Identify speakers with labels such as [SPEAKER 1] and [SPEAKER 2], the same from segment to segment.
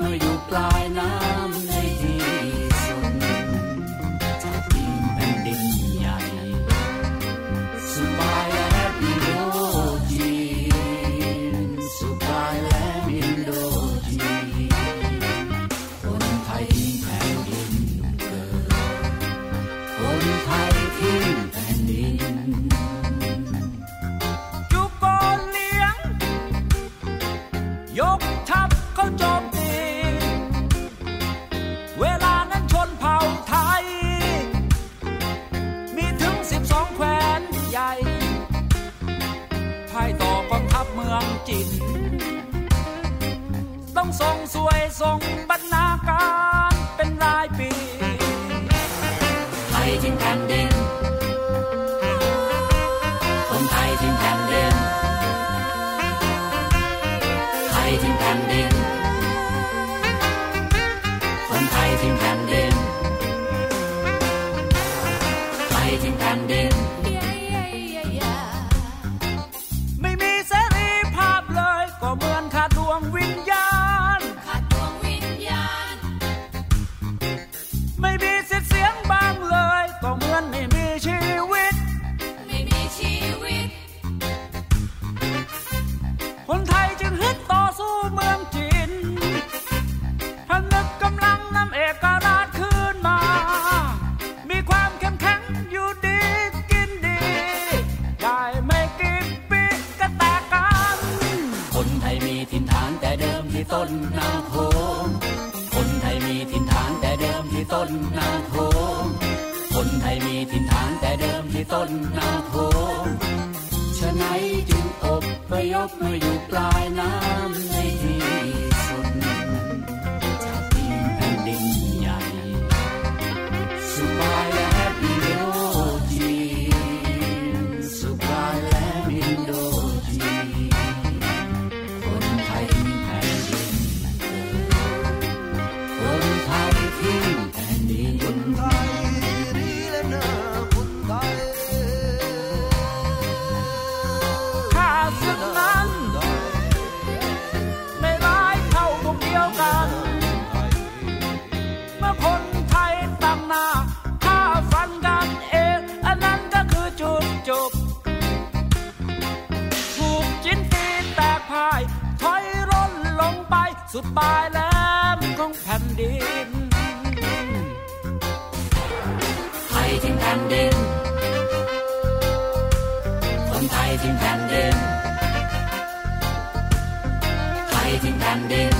[SPEAKER 1] มาอยู่ปลายน้ำ ทรง
[SPEAKER 2] สว
[SPEAKER 1] ยทรงบรรณาการเป็นรายปีไทยทิ้งกัน ต้นนาโขงคนไทยมีถิ่นฐานแต่เดิมที่ต้นนาโขงคนไทยมีถิ่นฐานแต่เดิมที่ต้นนาโขงฉะนั้นจึงอบพยพมาอยู่ปลายน้ำ บายแหลมของแผ่นดินไทยทิ้งแผ่นดิน คนไทยทิ้งแผ่นดินไทยทิ้งแผ่นดิน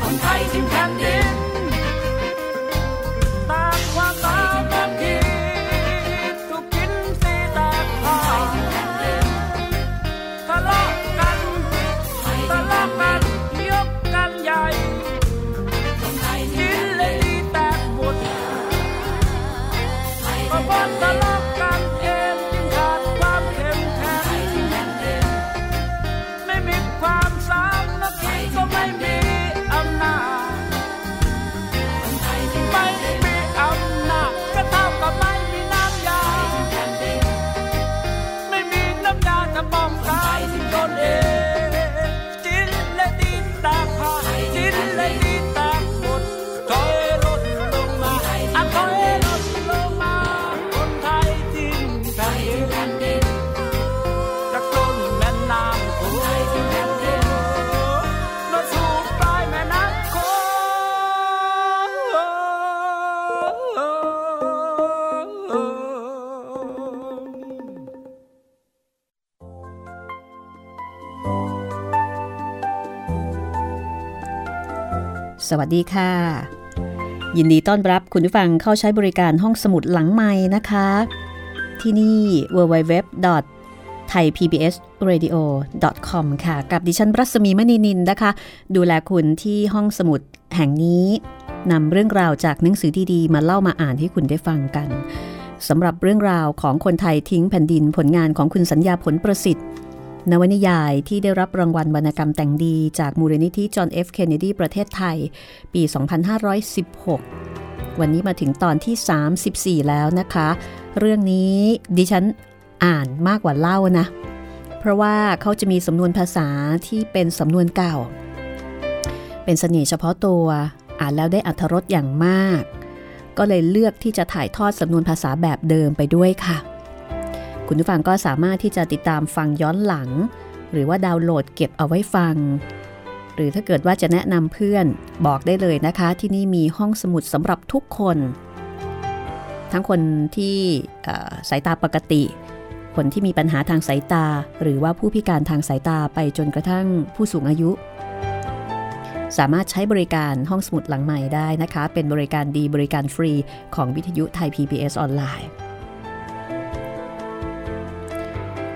[SPEAKER 1] คนไทยทิ้งแผ่นดิน
[SPEAKER 2] วัสดีค่ะ ยินดีต้อนรับคุณผู้ฟังเข้าใช้บริการห้องสมุดหลังไม้นะคะ ที่นี่ www thaipbsradio.com ค่ะ กับดิฉันรัศมีมณีนินนะคะ ดูแลคุณที่ห้องสมุดแห่งนี้นำเรื่องราวจากหนังสือดีๆ มาเล่ามาอ่านให้คุณได้ฟังกันสำหรับเรื่องราวของคนไทยทิ้งแผ่นดินผลงานของคุณสัญญาผลประสิทธิ์ นวนิยายที่ได้รับรางวัลวรรณกรรมแต่งดี จากมูลนิธิจอห์นเอฟเคนเนดีประเทศไทย ปี 2516 วันนี้มาถึงตอนที่ 34 แล้วนะคะ เรื่องนี้ดิฉันอ่านมากกว่าเล่านะ เพราะว่าเขาจะมีสำนวนภาษาที่เป็นสำนวนเก่า เป็นเสน่ห์เฉพาะตัว อ่านแล้วได้อัธรสอย่างมาก ก็เลยเลือกที่จะถ่ายทอดสำนวนภาษาแบบเดิมไปด้วยค่ะ คุณผู้ฟังก็สามารถที่จะติดตามฟังย้อนหลัง หรือว่าดาวน์โหลดเก็บเอาไว้ฟัง หรือถ้าเกิดว่าจะแนะนำเพื่อนบอกได้เลยนะคะ ที่นี่มีห้องสมุดสำหรับทุกคน ทั้งคนที่สายตาปกติ คนที่มีปัญหาทางสายตา หรือว่าผู้พิการทางสายตาไปจนกระทั่งผู้สูงอายุ สามารถใช้บริการห้องสมุดหลังใหม่ได้นะคะ เป็นบริการดีบริการฟรีของวิทยุไทย PBS ออนไลน์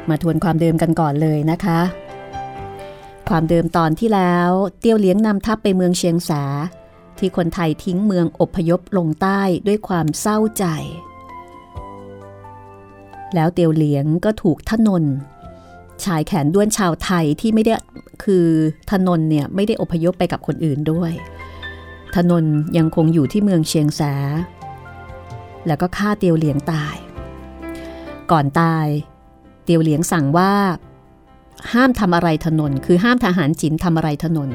[SPEAKER 2] มาทวนความเดิมกันก่อนเลยนะคะ ความเดิมตอนที่แล้วเตี้ยวเลี้ยงนำทัพไปเมืองเชียงสา ที่คนไทยทิ้งเมืองอบพยพลงใต้ด้วยความเศร้าใจ แล้วเตียวเหลียงก็ถูกทนนชายแขนด้วนชาวไทยที่ไม่ได้คือทนนเนี่ยไม่ได้อพยพไปกับคนอื่นด้วยทนนยังคงอยู่ที่เมืองเชียงแสแล้วก็ฆ่าเตียวเหลียงตาย ก่อนตาย ตียวเหลียงสั่งว่า ห้ามทำอะไรถนน คือห้ามทหารจินทำอะไรถนน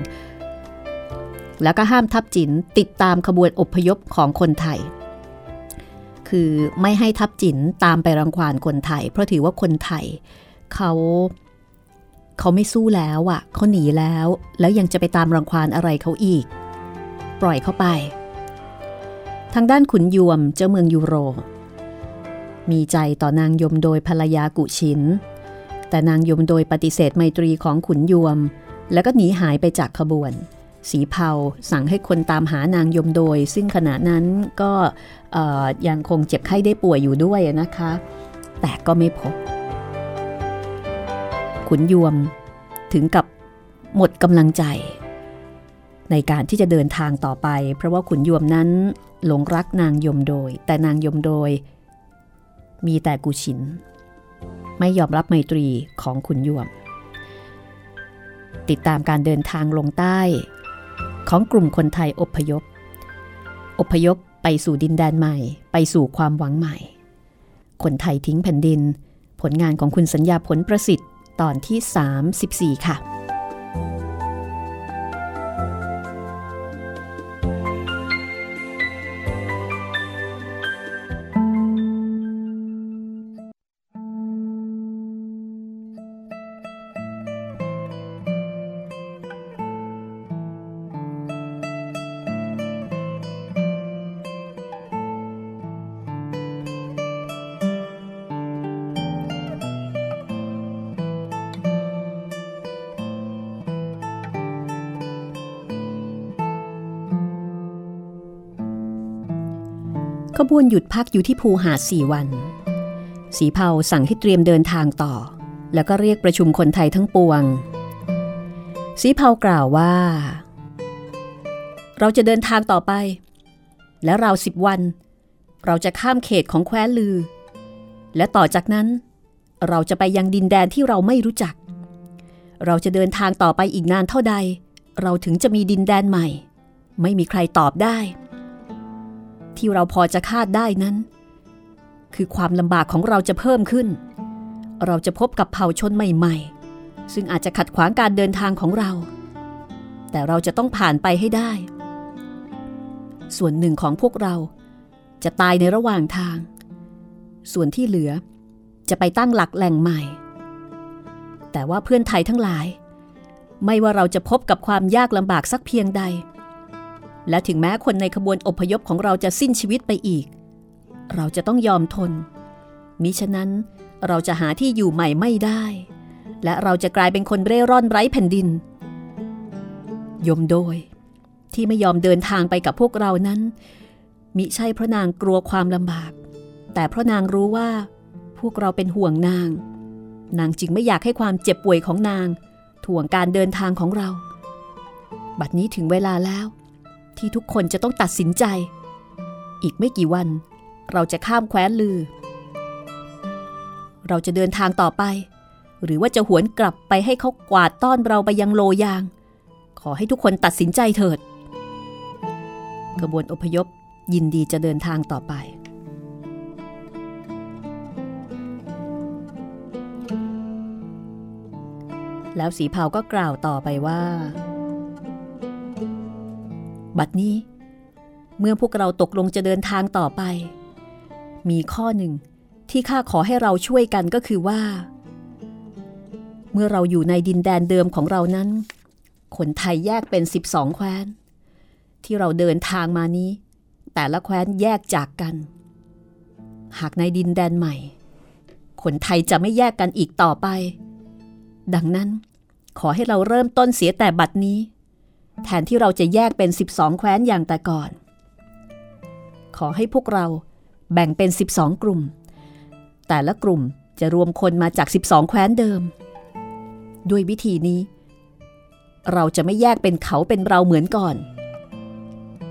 [SPEAKER 2] แล้วก็ห้ามทัพจินติดตามขบวนอพยพของคนไทย คือไม่ให้ทัพจินตามไปรังควานคนไทย เพราะถือว่าคนไทยเขาเขาไม่สู้แล้วอะ่ะเขาหนีแล้ว แล้วยังจะไปตามรังควานอะไรเขาอีก ปล่อยเขาไป ทางด้านขุนยวมเจ้าเมืองยูโร มีใจต่อนางยมโดยภรรยากุชิน แต่นางยมโดยปฏิเสธไมตรีของขุนยวม แล้วก็หนีหายไปจากขบวน สีเผาสั่งให้คนตามหานางยมโดย ซึ่งขณะนั้นก็ยังคงเจ็บไข้ได้ป่วยอยู่ด้วยนะคะ แต่ก็ไม่พบ ขุนยวมถึงกับหมดกำลังใจ ในการที่จะเดินทางต่อไป เพราะว่าขุนยวมนั้นหลงรักนางยมโดย แต่นางยมโดย มีแต่กุชิน ไม่ยอมรับไมตรีของขุนยวม ติดตามการเดินทางลงใต้ ของกลุ่มคนไทยอพยพ อพยพไปสู่ดินแดนใหม่ ไปสู่ความหวังใหม่ คนไทยทิ้งแผ่นดิน ผลงานของคุณสัญญาผลประสิทธิ์ตอนที่ 34 ค่ะ บวนหยุดพักอยู่ที่ภูหาดสี่วัน สีเผาสั่งให้เตรียมเดินทางต่อ แล้วก็เรียกประชุมคนไทยทั้งปวง สีเผากล่าวว่า เราจะเดินทางต่อไป และเราสิบวัน เราจะข้ามเขตของแคว้นลือ และต่อจากนั้น เราจะไปยังดินแดนที่เราไม่รู้จัก เราจะเดินทางต่อไปอีกนานเท่าใด เราถึงจะมีดินแดนใหม่ ไม่มีใครตอบได้ ที่เราพอจะคาดได้นั้น คือความลำบากของเราจะเพิ่มขึ้น เราจะพบกับเผ่าชนใหม่ๆ ซึ่งอาจจะขัดขวางการเดินทางของเรา แต่เราจะต้องผ่านไปให้ได้ ส่วนหนึ่งของพวกเราจะตายในระหว่างทาง ส่วนที่เหลือจะไปตั้งหลักแหล่งใหม่ แต่ว่าเพื่อนไทยทั้งหลาย ไม่ว่าเราจะพบกับความยากลำบากสักเพียงใด และถึงแม้คนในขบวนอพยพของเราจะสิ้นชีวิตไปอีก เราจะต้องยอมทน มิฉะนั้นเราจะหาที่อยู่ใหม่ไม่ได้ และเราจะกลายเป็นคนเร่ร่อนไร้แผ่นดิน ยมโดย ที่ไม่ยอมเดินทางไปกับพวกเรานั้น มิใช่เพราะนางกลัวความลำบาก แต่เพราะนางรู้ว่า พวกเราเป็นห่วงนาง นางจึงไม่อยากให้ความเจ็บป่วยของนาง ถ่วงการเดินทางของเรา บัดนี้ถึงเวลาแล้ว ที่ทุกคนจะต้องตัดสินใจ อีกไม่กี่วัน เราจะข้ามแคว้นลือ เราจะเดินทางต่อไป หรือว่าจะหวนกลับไปให้เขากวาดต้อนเราไปยังโลยาง ขอให้ทุกคนตัดสินใจเถิดกระบวนอพยพยินดีจะเดินทางต่อไป แล้วสีเผาก็กล่าวต่อไปว่า บัดนี้ เมื่อพวกเราตกลงจะเดินทางต่อไป มีข้อหนึ่งที่ข้าขอให้เราช่วยกันก็คือว่า เมื่อเราอยู่ในดินแดนเดิมของเรานั้น คนไทยแยกเป็น 12 แคว้น ที่เราเดินทางมานี้ แต่ละแคว้นแยกจากกัน หากในดินแดนใหม่ คนไทยจะไม่แยกกันอีกต่อไป ดังนั้นขอให้เราเริ่มต้นเสียแต่บัดนี้ แทนที่เราจะแยกเป็น 12 แคว้นอย่างแต่ก่อน ขอให้พวกเราแบ่งเป็น 12 กลุ่ม แต่ละกลุ่มจะรวมคนมาจาก 12 แคว้นเดิม ด้วยวิธีนี้ เราจะไม่แยกเป็นเขาเป็นเราเหมือนก่อน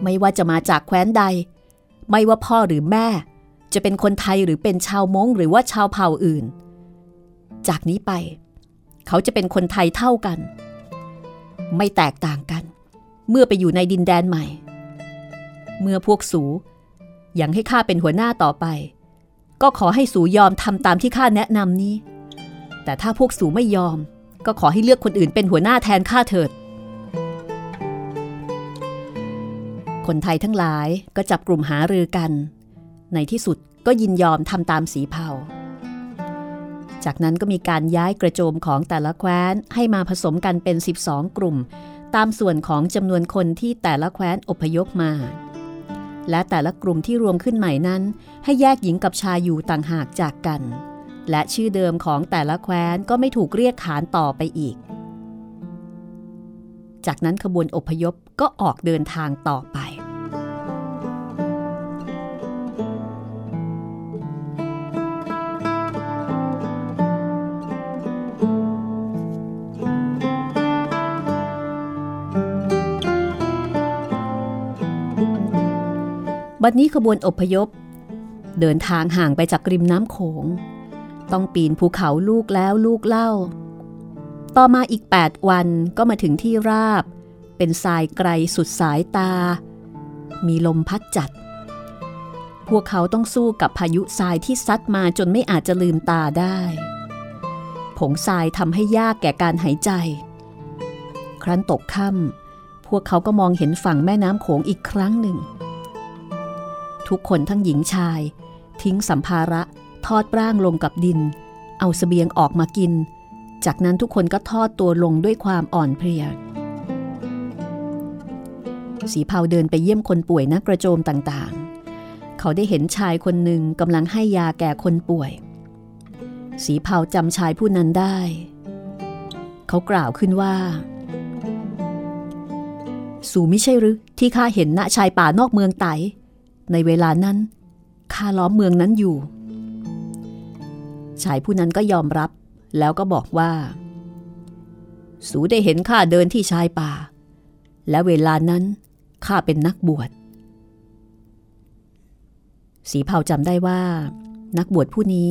[SPEAKER 2] ไม่ว่าจะมาจากแคว้นใด ไม่ว่าพ่อหรือแม่ จะเป็นคนไทยหรือเป็นชาวมงหรือว่าชาวเผ่าอื่น จากนี้ไป เขาจะเป็นคนไทยเท่ากัน ไม่แตกต่างกัน เมื่อไปอยู่ในดินแดนใหม่ เมื่อพวกสูยังให้ข้าเป็นหัวหน้าต่อไป ก็ขอให้สูยอมทำตามที่ข้าแนะนำนี้ แต่ถ้าพวกสูไม่ยอม ก็ขอให้เลือกคนอื่นเป็นหัวหน้าแทนข้าเถิด คนไทยทั้งหลายก็จับกลุ่มหารือกัน ในที่สุดก็ยินยอมทำตามสีเผาจากนั้นก็มีการย้ายกระโจมของแต่ละแคว้นให้มาผสมกันเป็น 12 กลุ่ม ตามส่วนของจำนวนคนที่แต่ละแคว้นอพยพมา และแต่ละกลุ่มที่รวมขึ้นใหม่นั้น ให้แยกหญิงกับชายอยู่ต่างหากจากกัน และชื่อเดิมของแต่ละแคว้นก็ไม่ถูกเรียกขานต่อไปอีก จากนั้นขบวนอพยพก็ออกเดินทางต่อไป บัดนี้ขบวนอพยพ เดินทางห่างไปจากริมน้ำโขง ต้องปีนภูเขาลูกแล้วลูกเล่า ต่อมาอีก 8 วันก็มาถึงที่ราบ เป็นทรายไกลสุดสายตา มีลมพัดจัด พวกเขาต้องสู้กับพายุทรายที่ซัดมาจนไม่อาจจะลืมตาได้ ผงทรายทำให้ยากแก่การหายใจ ครั้นตกค่ำพวกเขาก็มองเห็นฝั่งแม่น้ำโขงอีกครั้งหนึ่ง ทุกคนทั้งหญิงชาย ทิ้งสัมภาระทอดร่างลงกับดิน เอาสเสบียงออกมากิน จากนั้นทุกคนก็ทอดตัวลงด้วยความอ่อนเพลียสีเผาเดินไปเยี่ยมคนป่วยนักกระโจมต่างๆ เขาได้เห็นชายคนหนึ่งกำลังให้ยาแก่คนป่วย สีเผาจำชายผู้นั้นได้ เขากล่าวขึ้นว่า สู่ไม่ใช่หรือที่ข้าเห็นณชายป่านอกเมืองไต ในเวลานั้นข้าล้อมเมืองนั้นอยู่ ชายผู้นั้นก็ยอมรับแล้วก็บอกว่า สูได้เห็นข้าเดินที่ชายป่า และเวลานั้นข้าเป็นนักบวช สีเผาจำได้ว่า นักบวชผู้นี้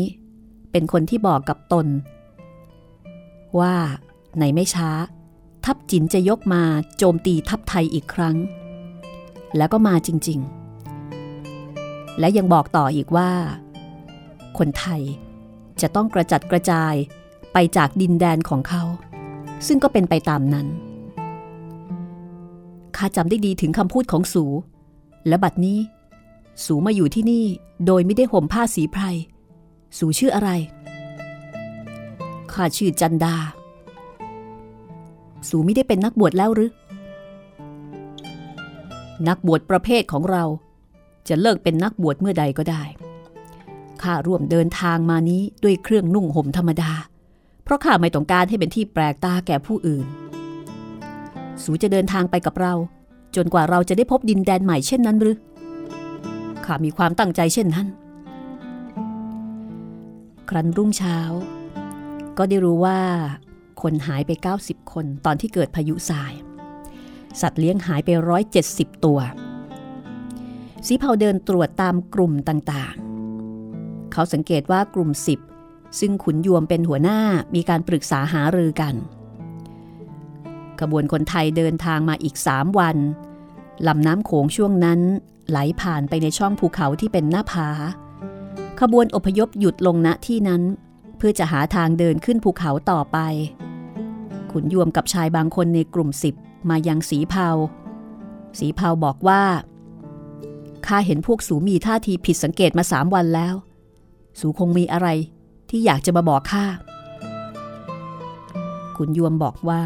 [SPEAKER 2] เป็นคนที่บอกกับตน ว่าในไม่ช้า ทัพจินจะยกมาโจมตีทัพไทยอีกครั้ง แล้วก็มาจริง ๆ และยังบอกต่ออีกว่า คนไทยจะต้องกระจัดกระจายไปจากดินแดนของเขา ซึ่งก็เป็นไปตามนั้นข้าจำได้ดีถึงคำพูดของสู และบัดนี้ สูมาอยู่ที่นี่โดยไม่ได้ห่มผ้าสีไพร สูชื่ออะไร ข้าชื่อจันดา สูไม่ได้เป็นนักบวชแล้วหรือ นักบวชประเภทของเรา จะเลิกเป็นนักบวชเมื่อใดก็ได้ข้าร่วมเดินทางมานี้ด้วยเครื่องนุ่งห่มธรรมดา เพราะข้าไม่ต้องการให้เป็นที่แปลกตาแก่ผู้อื่น สูจะเดินทางไปกับเรา จนกว่าเราจะได้พบดินแดนใหม่เช่นนั้นหรือข้ามีความตั้งใจเช่นนั้น ครั้นรุ่งเช้า ก็ได้รู้ว่า คนหายไป 90 คนตอนที่เกิดพายุทราย สัตว์เลี้ยงหายไป 170 ตัว สีเผาเดินตรวจตามกลุ่มต่างๆ เขาสังเกตว่ากลุ่ม 10 ซึ่งขุนยวมเป็นหัวหน้ามีการปรึกษาหารือกันขบวนคนไทยเดินทางมาอีก3วันลำน้ำโขงช่วงนั้นไหลผ่านไปในช่องภูเขาที่เป็นหน้าผา ขบวนอพยพหยุดลงณที่นั้น เพื่อจะหาทางเดินขึ้นภูเขาต่อไป ขุนยวมกับชายบางคนในกลุ่มสิบมายังสีเผา สีเผาบอกว่า ข้าเห็นพวกสูมีท่าทีผิดสังเกตมาสามวันแล้ว สูคงมีอะไรที่อยากจะมาบอกข้าขุนยวมบอกว่า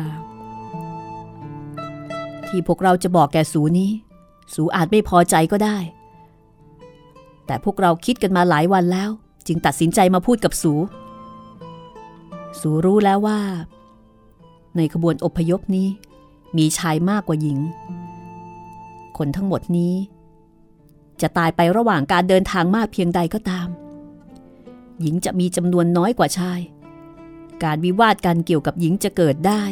[SPEAKER 2] ที่พวกเราจะบอกแกสูนี้ สูอาจไม่พอใจก็ได้ แต่พวกเราคิดกันมาหลายวันแล้ว จึงตัดสินใจมาพูดกับสู สูรู้แล้วว่า ในขบวนอพยพนี้ มีชายมากกว่าหญิง คนทั้งหมดนี้ จะตายไประหว่างการเดินทางมากเพียงใดก็ตาม หญิงจะมีจำนวนน้อยกว่าชาย การวิวาทกันเกี่ยวกับหญิงจะเกิดได้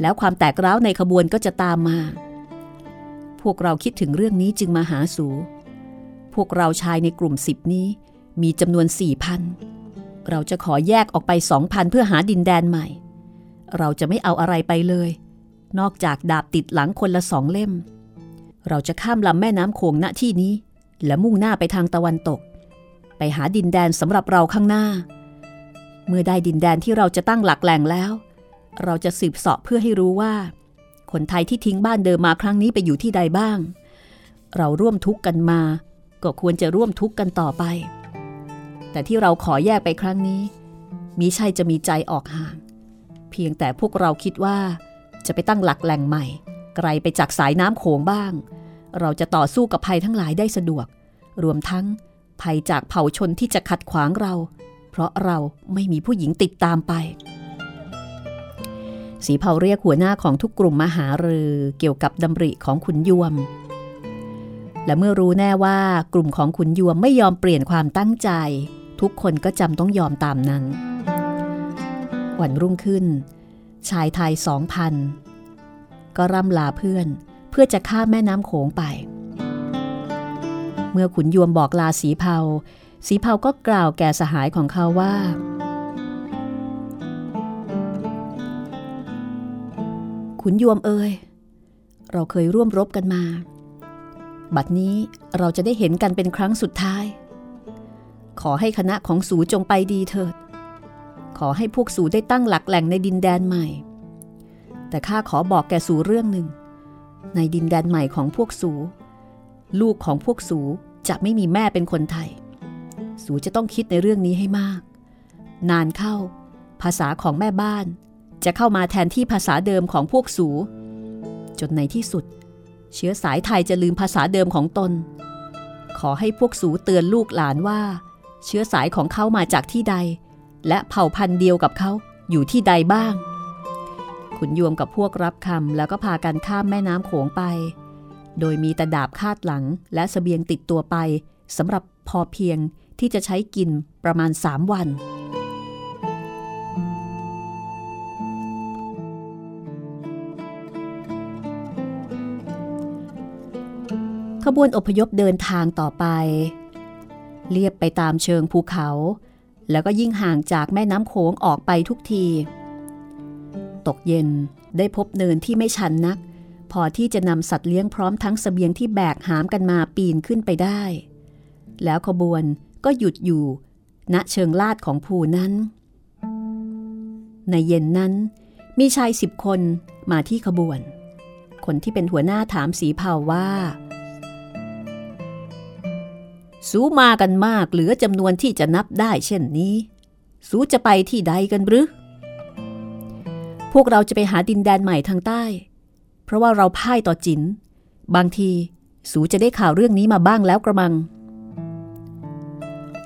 [SPEAKER 2] แล้วความแตกร้าวในขบวนก็จะตามมา พวกเราคิดถึงเรื่องนี้จึงมาหาสู พวกเราชายในกลุ่มสิบนี้มีจำนวนสี่พันเราจะขอแยกออกไปสองพันเพื่อหาดินแดนใหม่ เราจะไม่เอาอะไรไปเลย นอกจากดาบติดหลังคนละสองเล่ม เราจะข้ามลำแม่น้ำโขงณที่นี้ และมุ่งหน้าไปทางตะวันตก ไปหาดินแดนสำหรับเราข้างหน้า เมื่อได้ดินแดนที่เราจะตั้งหลักแหล่งแล้ว เราจะสืบเสาะเพื่อให้รู้ว่า คนไทยที่ทิ้งบ้านเดิมมาครั้งนี้ไปอยู่ที่ใดบ้าง เราร่วมทุกข์กันมา ก็ควรจะร่วมทุกข์กันต่อไป แต่ที่เราขอแยกไปครั้งนี้มิใช่จะมีใจออกห่าง เพียงแต่พวกเราคิดว่าจะไปตั้งหลักแหล่งใหม่ ไกลไปจากสายน้ำโขงบ้าง เราจะต่อสู้กับภัยทั้งหลายได้สะดวก รวมทั้งภัยจากเผ่าชนที่จะขัดขวางเรา เพราะเราไม่มีผู้หญิงติดตามไป สีเผาเรียกหัวหน้าของทุกกลุ่มมาหารือเกี่ยวกับดำริของขุนยวม และเมื่อรู้แน่ว่ากลุ่มของขุนยวมไม่ยอมเปลี่ยนความตั้งใจ ทุกคนก็จำต้องยอมตามนั้น วันรุ่งขึ้น ชายไทยสองพัน ก็ร่ำลาเพื่อน เพื่อจะข้ามแม่น้ำโขงไป เมื่อขุนยวมบอกลาสีเผา สีเผาก็กล่าวแก่สหายของเขาว่า ขุนยวมเอ่ยเราเคยร่วมรบกันมา บัดนี้เราจะได้เห็นกันเป็นครั้งสุดท้าย ขอให้คณะของสูจงไปดีเถิด ขอให้พวกสูได้ตั้งหลักแหล่งในดินแดนใหม่ แต่ข้าขอบอกแกสูเรื่องหนึ่ง ในดินแดนใหม่ของพวกสู ลูกของพวกสูจะไม่มีแม่เป็นคนไทย สูจะต้องคิดในเรื่องนี้ให้มาก นานเข้า ภาษาของแม่บ้าน จะเข้ามาแทนที่ภาษาเดิมของพวกสู จนในที่สุด เชื้อสายไทยจะลืมภาษาเดิมของตน ขอให้พวกสูเตือนลูกหลานว่า เชื้อสายของเขามาจากที่ใด และเผ่าพันธุ์เดียวกับเขาอยู่ที่ใดบ้าง ขุนยวมกับพวกรับคำแล้วก็พากันข้ามแม่น้ำโขงไป โดยมีแต่ดาบคาดหลังและสเสบียงติดตัวไปสำหรับพอเพียงที่จะใช้กินประมาณสามวัน ขบวนอพยพเดินทางต่อไป เลียบไปตามเชิงภูเขา แล้วก็ยิ่งห่างจากแม่น้ำโขงออกไปทุกที ตกเย็นได้พบเนินที่ไม่ชันนัก พอที่จะนำสัตว์เลี้ยงพร้อมทั้งสเสบียงที่แบกหามกันมาปีนขึ้นไปได้ แล้วขบวนก็หยุดอยู่ ณเชิงลาดของภูนั้น ในเย็นนั้น มีชายสิบคนมาที่ขบวน คนที่เป็นหัวหน้าถามสีเผาว่าสูมากันมากเหลือจำนวนที่จะนับได้เช่นนี้ สูจะไปที่ใดกันหรือ พวกเราจะไปหาดินแดนใหม่ทางใต้ เพราะว่าเราพ่ายต่อจิน บางทีสูจะได้ข่าวเรื่องนี้มาบ้างแล้วกระมัง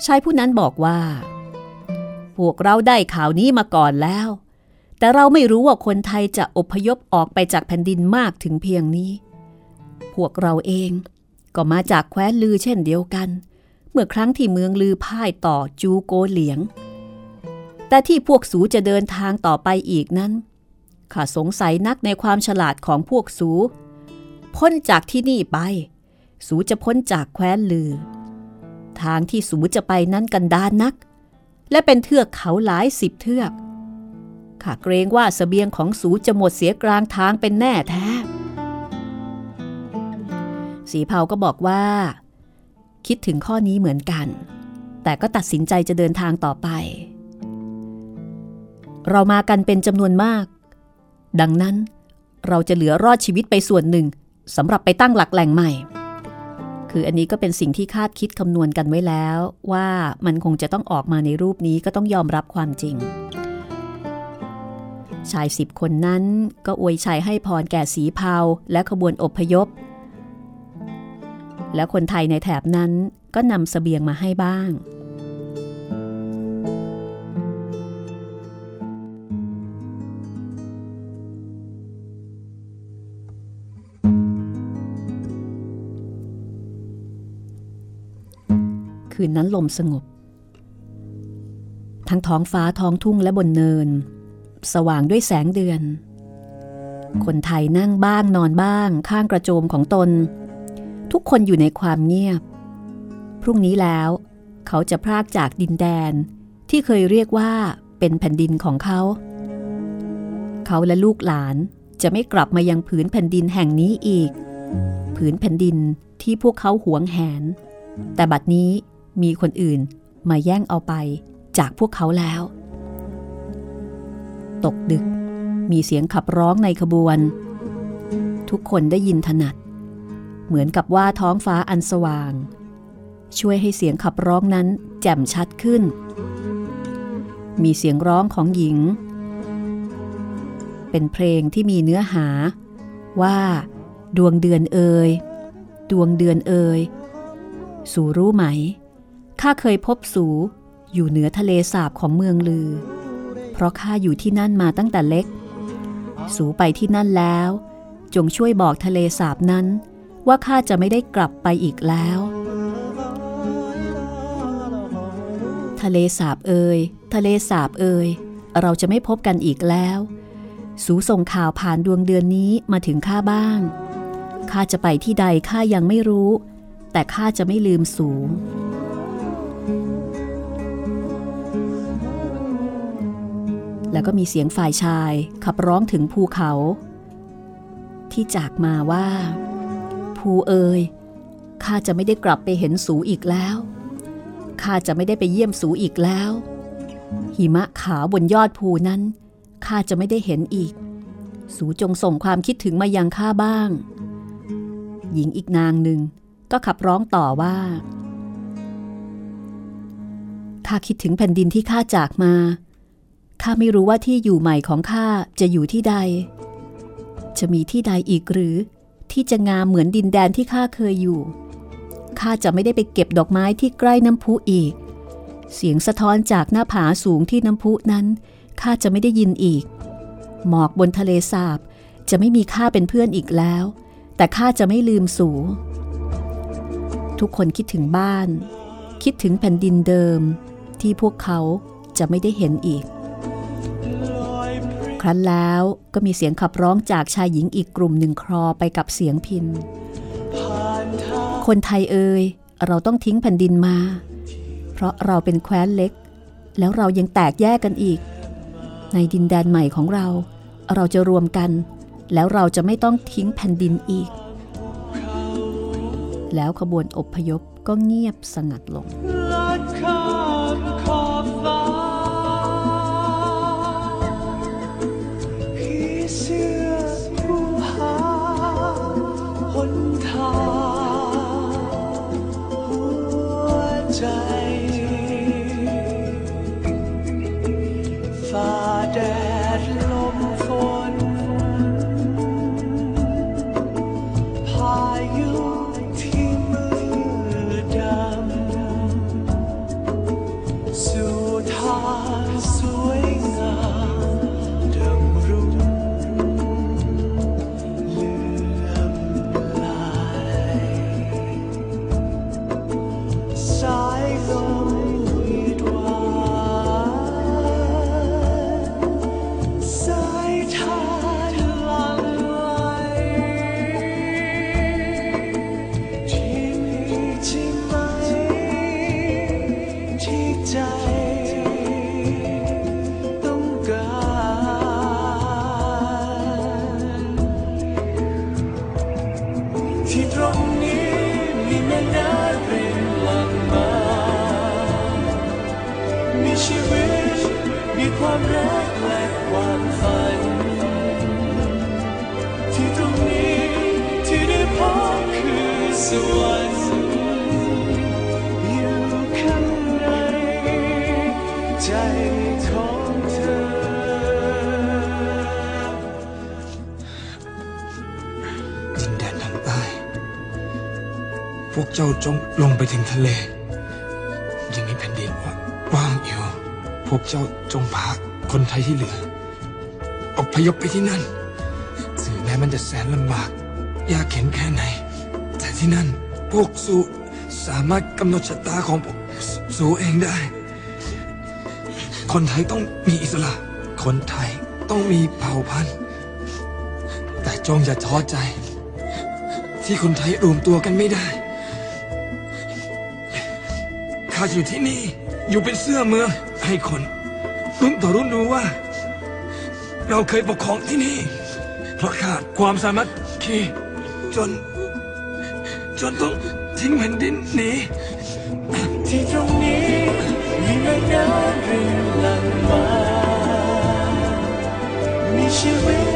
[SPEAKER 2] ชายผู้นั้นบอกว่า พวกเราได้ข่าวนี้มาก่อนแล้ว แต่เราไม่รู้ว่าคนไทยจะอพยพออกไปจากแผ่นดินมากถึงเพียงนี้ พวกเราเองก็มาจากแคว้นลือเช่นเดียวกัน เมื่อครั้งที่เมืองลือพ่ายต่อจูโกเหลียง แต่ที่พวกสูจะเดินทางต่อไปอีกนั้น ข้าสงสัยนักในความฉลาดของพวกสู พ้นจากที่นี่ไป สูจะพ้นจากแคว้นลือ ทางที่สูจะไปนั้นกันดานนัก และเป็นเทือกเขาหลายสิบเทือก ข้าเกรงว่าสเสบียงของสูจะหมดเสียกลางทางเป็นแน่แท้ สีเผาก็บอกว่า คิดถึงข้อนี้เหมือนกัน แต่ก็ตัดสินใจจะเดินทางต่อไป เรามากันเป็นจำนวนมาก ดังนั้นเราจะเหลือรอดชีวิตไปส่วนหนึ่งสำหรับไปตั้งหลักแหล่งใหม่ คืออันนี้ก็เป็นสิ่งที่คาดคิดคำนวณกันไว้แล้ว ว่ามันคงจะต้องออกมาในรูปนี้ก็ต้องยอมรับความจริง ชายสิบคนนั้นก็อวยชัยให้พรแก่สีเผาและขบวนอพยพ และคนไทยในแถบนั้นก็นำสเสบียงมาให้บ้าง คืนนั้นลมสงบ ทั้งท้องฟ้าท้องทุ่งและบนเนิน สว่างด้วยแสงเดือน คนไทยนั่งบ้างนอนบ้าง ข้างกระโจมของตน ทุกคนอยู่ในความเงียบ พรุ่งนี้แล้วเขาจะพรากจากดินแดนที่เคยเรียกว่าเป็นแผ่นดินของเขา เขาและลูกหลานจะไม่กลับมายังผืนแผ่นดินแห่งนี้อีก ผืนแผ่นดินที่พวกเขาหวงแหน แต่บัดนี้ มีคนอื่นมาแย่งเอาไปจากพวกเขาแล้ว ตกดึกมีเสียงขับร้องในขบวน ทุกคนได้ยินถนัด เหมือนกับว่าท้องฟ้าอันสว่าง ช่วยให้เสียงขับร้องนั้นแจ่มชัดขึ้น มีเสียงร้องของหญิง เป็นเพลงที่มีเนื้อหา ว่า ดวงเดือนเอย ดวงเดือนเอย สูรู้ไหม ข้าเคยพบสูอยู่เหนือทะเลสาบของเมืองลือ เพราะข้าอยู่ที่นั่นมาตั้งแต่เล็ก สูไปที่นั่นแล้ว จงช่วยบอกทะเลสาบนั้น ว่าข้าจะไม่ได้กลับไปอีกแล้ว ทะเลสาบเอ่ยทะเลสาบเอ่ยเราจะไม่พบกันอีกแล้ว สูส่งข่าวผ่านดวงเดือนนี้มาถึงข้าบ้างข้าจะไปที่ใดข้ายังไม่รู้ แต่ข้าจะไม่ลืมสู แล้วก็มีเสียงฝ่ายชายขับร้องถึงภูเขา ที่จากมาว่า ภูเอ๋ยข้าจะไม่ได้กลับไปเห็นสูอีกแล้วข้าจะไม่ได้ไปเยี่ยมสูอีกแล้ว หิมะขาวบนยอดภูนั้นข้าจะไม่ได้เห็นอีก สูจงส่งความคิดถึงมายังข้าบ้าง หญิงอีกนางหนึ่งก็ขับร้องต่อว่าข้าคิดถึงแผ่นดินที่ข้าจากมา ข้าไม่รู้ว่าที่อยู่ใหม่ของข้าจะอยู่ที่ใด จะมีที่ใดอีกหรือ ที่จะงามเหมือนดินแดนที่ข้าเคยอยู่ ข้าจะไม่ได้ไปเก็บดอกไม้ที่ใกล้น้ำพุอีก เสียงสะท้อนจากหน้าผาสูงที่น้ำพุนั้น ข้าจะไม่ได้ยินอีก หมอกบนทะเลสาบจะไม่มีข้าเป็นเพื่อนอีกแล้ว แต่ข้าจะไม่ลืมสูทุกคนคิดถึงบ้าน คิดถึงแผ่นดินเดิมที่พวกเขาจะไม่ได้เห็นอีก ครั้นแล้วก็มีเสียงขับร้องจากชายหญิงอีกกลุ่มหนึ่งครอไปกับเสียงพิน คนไทยเอ่ยเราต้องทิ้งแผ่นดินมา เพราะเราเป็นแคว้นเล็ก แล้วเรายังแตกแยกกันอีก ในดินแดนใหม่ของเรา เราจะรวมกัน แล้วเราจะไม่ต้องทิ้งแผ่นดินอีก แล้วขบวนอบพยพก็เงียบสงัดลง
[SPEAKER 3] จ้าจง
[SPEAKER 4] ลงไปถึงทะเล ยังมีแผ่นดินว่างอยู่ พวกเจ้าจงพาคนไทยที่เหลืออพยพไปที่นั่นถึงแม้มันจะแสนลำบาก ยากเข็นแค่ไหน แต่ที่นั่นพวกสูสามารถกำหนดชะตาของพวกสสูเองได้ คนไทยต้องมีอิสระ คนไทยต้องมีเผ่าพันธุ์ แต่จงอย่าท้อใจ ที่คนไทยรวมตัวกันไม่ได้ ข้าอยู่ที่นี่ อยู่เป็นเสื้อเมือง ให้คนรุ่นต่อรุ่นรู้ว่า เราเคยปกครองที่นี่ เพราะขาดความสามัคคีจน จนต้องทิ้งแผ่นดินหนี
[SPEAKER 3] ที่ตรงนี้ มีแม่น้ำรินหลั่งมา มีชีวิต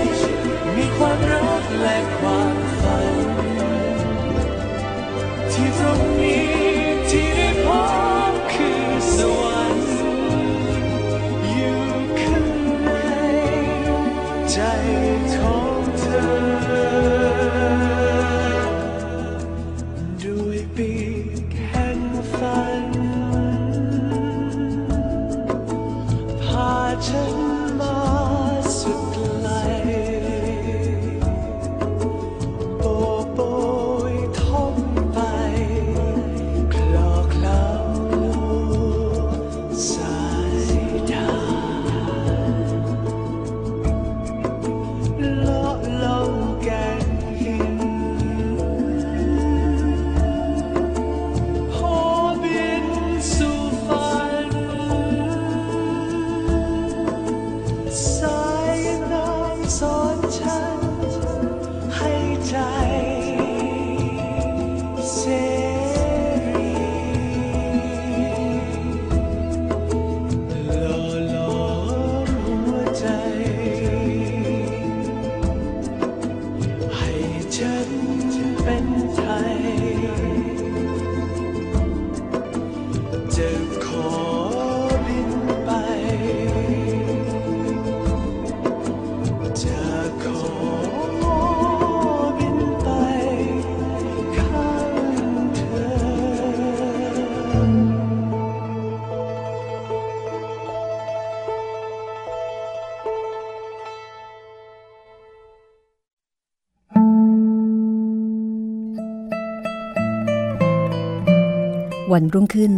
[SPEAKER 2] วันรุ่งขึ้น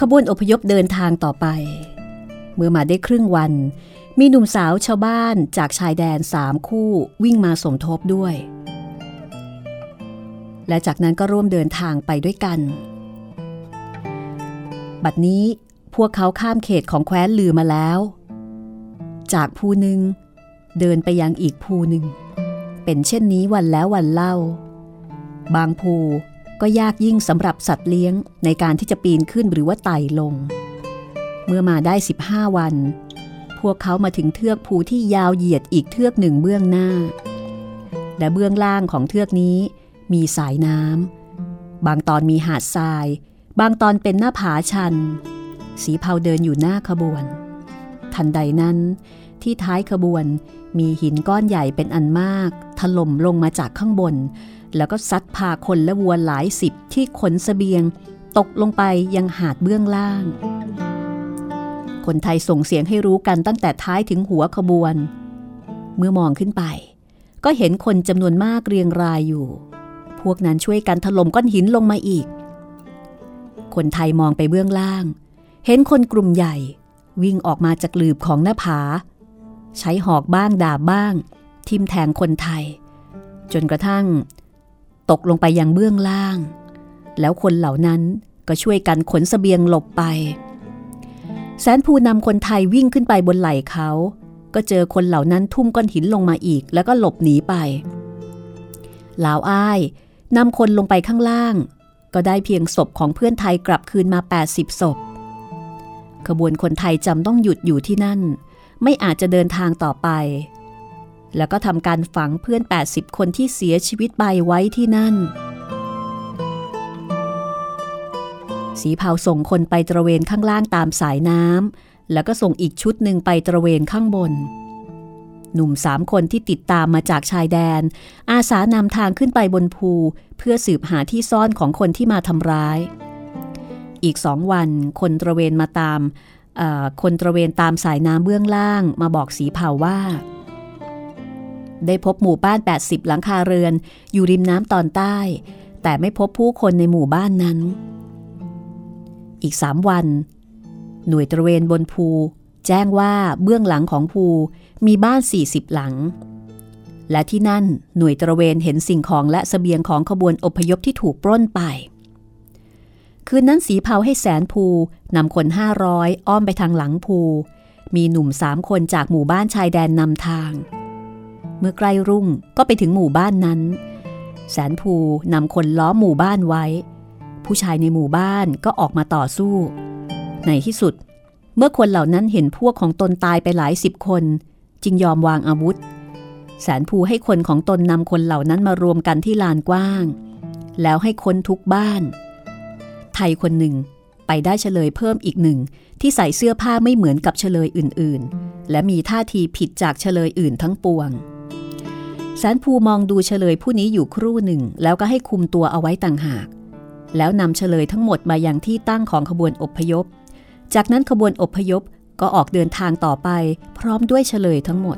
[SPEAKER 2] ขบวนอพยพเดินทางต่อไป เมื่อมาได้ครึ่งวัน มีหนุ่มสาวชาวบ้านจากชายแดนสามคู่วิ่งมาสมทบด้วย และจากนั้นก็ร่วมเดินทางไปด้วยกัน บัดนี้พวกเขาข้ามเขตของแคว้นลือมาแล้ว จากภูหนึ่ง เดินไปยังอีกภูหนึ่ง เป็นเช่นนี้วันแล้ววันเล่า บางภู ก็ยากยิ่งสำหรับสัตว์เลี้ยงในการที่จะปีนขึ้นหรือว่าไต่ลง เมื่อมาได้ 15 วัน พวกเขามาถึงเทือกภูที่ยาวเหยียดอีกเทือกหนึ่งเบื้องหน้า และเบื้องล่างของเทือกนี้มีสายน้ำบางตอนมีหาดทราย บางตอนเป็นหน้าผาชัน สีเผาเดินอยู่หน้าขบวน ทันใดนั้น ที่ท้ายขบวนมีหินก้อนใหญ่เป็นอันมาก ถล่มลงมาจากข้างบน แล้วก็ซัดพาคนและวัวหลายสิบที่ขนสเสบียง ตกลงไปยังหาดเบื้องล่าง คนไทยส่งเสียงให้รู้กันตั้งแต่ท้ายถึงหัวขบวน เมื่อมองขึ้นไป ก็เห็นคนจำนวนมากเรียงรายอยู่ พวกนั้นช่วยกันถล่มก้อนหินลงมาอีก คนไทยมองไปเบื้องล่าง เห็นคนกลุ่มใหญ่ วิ่งออกมาจากหลืบของหน้าผา ใช้หอกบ้างดาบบ้าง ทิมแทงคนไทย จนกระทั่ง ตกลงไปยังเบื้องล่าง แล้วคนเหล่านั้นก็ช่วยกันขนสเสบียงหลบไป แสนภูนำคนไทยวิ่งขึ้นไปบนไหล่เขา ก็เจอคนเหล่านั้นทุ่มก้อนหินลงมาอีกแล้วก็หลบหนีไปลาวอ้ายนำคนลงไปข้างล่าง ก็ได้เพียงศพของเพื่อนไทยกลับคืนมา 80 ศพ ขบวนคนไทยจำต้องหยุดอยู่ที่นั่น ไม่อาจจะเดินทางต่อไป แล้วก็ทำการฝังเพื่อน 80 คนที่เสียชีวิตไปไว้ที่นั่น สีเผาส่งคนไปตระเวนข้างล่างตามสายน้ำแล้วก็ส่งอีกชุดหนึ่งไปตระเวนข้างบน หนุ่มสามคนที่ติดตามมาจากชายแดน อาสานำทางขึ้นไปบนภู เพื่อสืบหาที่ซ่อนของคนที่มาทำร้าย อีกสองวันคนตระเวนมาตามคนตระเวนตามสายน้ำเบื้องล่างมาบอกสีเผาว่า ได้พบหมู่บ้าน 80 หลังคาเรือน อยู่ริมน้ำตอนใต้ แต่ไม่พบผู้คนในหมู่บ้านนั้น อีกสามวัน หน่วยตระเวนบนภู แจ้งว่าเบื้องหลังของภูมีบ้าน 40 หลัง และที่นั่นหน่วยตระเวนเห็นสิ่งของและสเสบียงของขบวนอพยพที่ถูกปล้นไป คืนนั้นสีเผาให้แสนภูนำคน 500 อ้อมไปทางหลังภูมีหนุ่มสามคนจากหมู่บ้านชายแดนนำทาง เมื่อใกล้รุ่งก็ไปถึงหมู่บ้านนั้น แสนภูนำคนล้อมหมู่บ้านไว้ ผู้ชายในหมู่บ้านก็ออกมาต่อสู้ ในที่สุด เมื่อคนเหล่านั้นเห็นพวกของตนตายไปหลายสิบคน จึงยอมวางอาวุธ แสนภูให้คนของตนนำคนเหล่านั้นมารวมกันที่ลานกว้าง แล้วให้คนทุกบ้าน ไทยคนหนึ่งไปได้เฉลยเพิ่มอีกหนึ่งที่ใส่เสื้อผ้าไม่เหมือนกับเฉลยอื่นๆ และมีท่าทีผิดจากเฉลยอื่นทั้งปวง แสนภูมองดูเฉลยผู้นี้อยู่ครู่หนึ่ง แล้วก็ให้คุมตัวเอาไว้ต่างหาก แล้วนำเฉลยทั้งหมดมายังที่ตั้งของขบวนอพยพ จากนั้นขบวนอพยพก็ออกเดินทางต่อไป พร้อมด้วยเฉลยทั้งหมด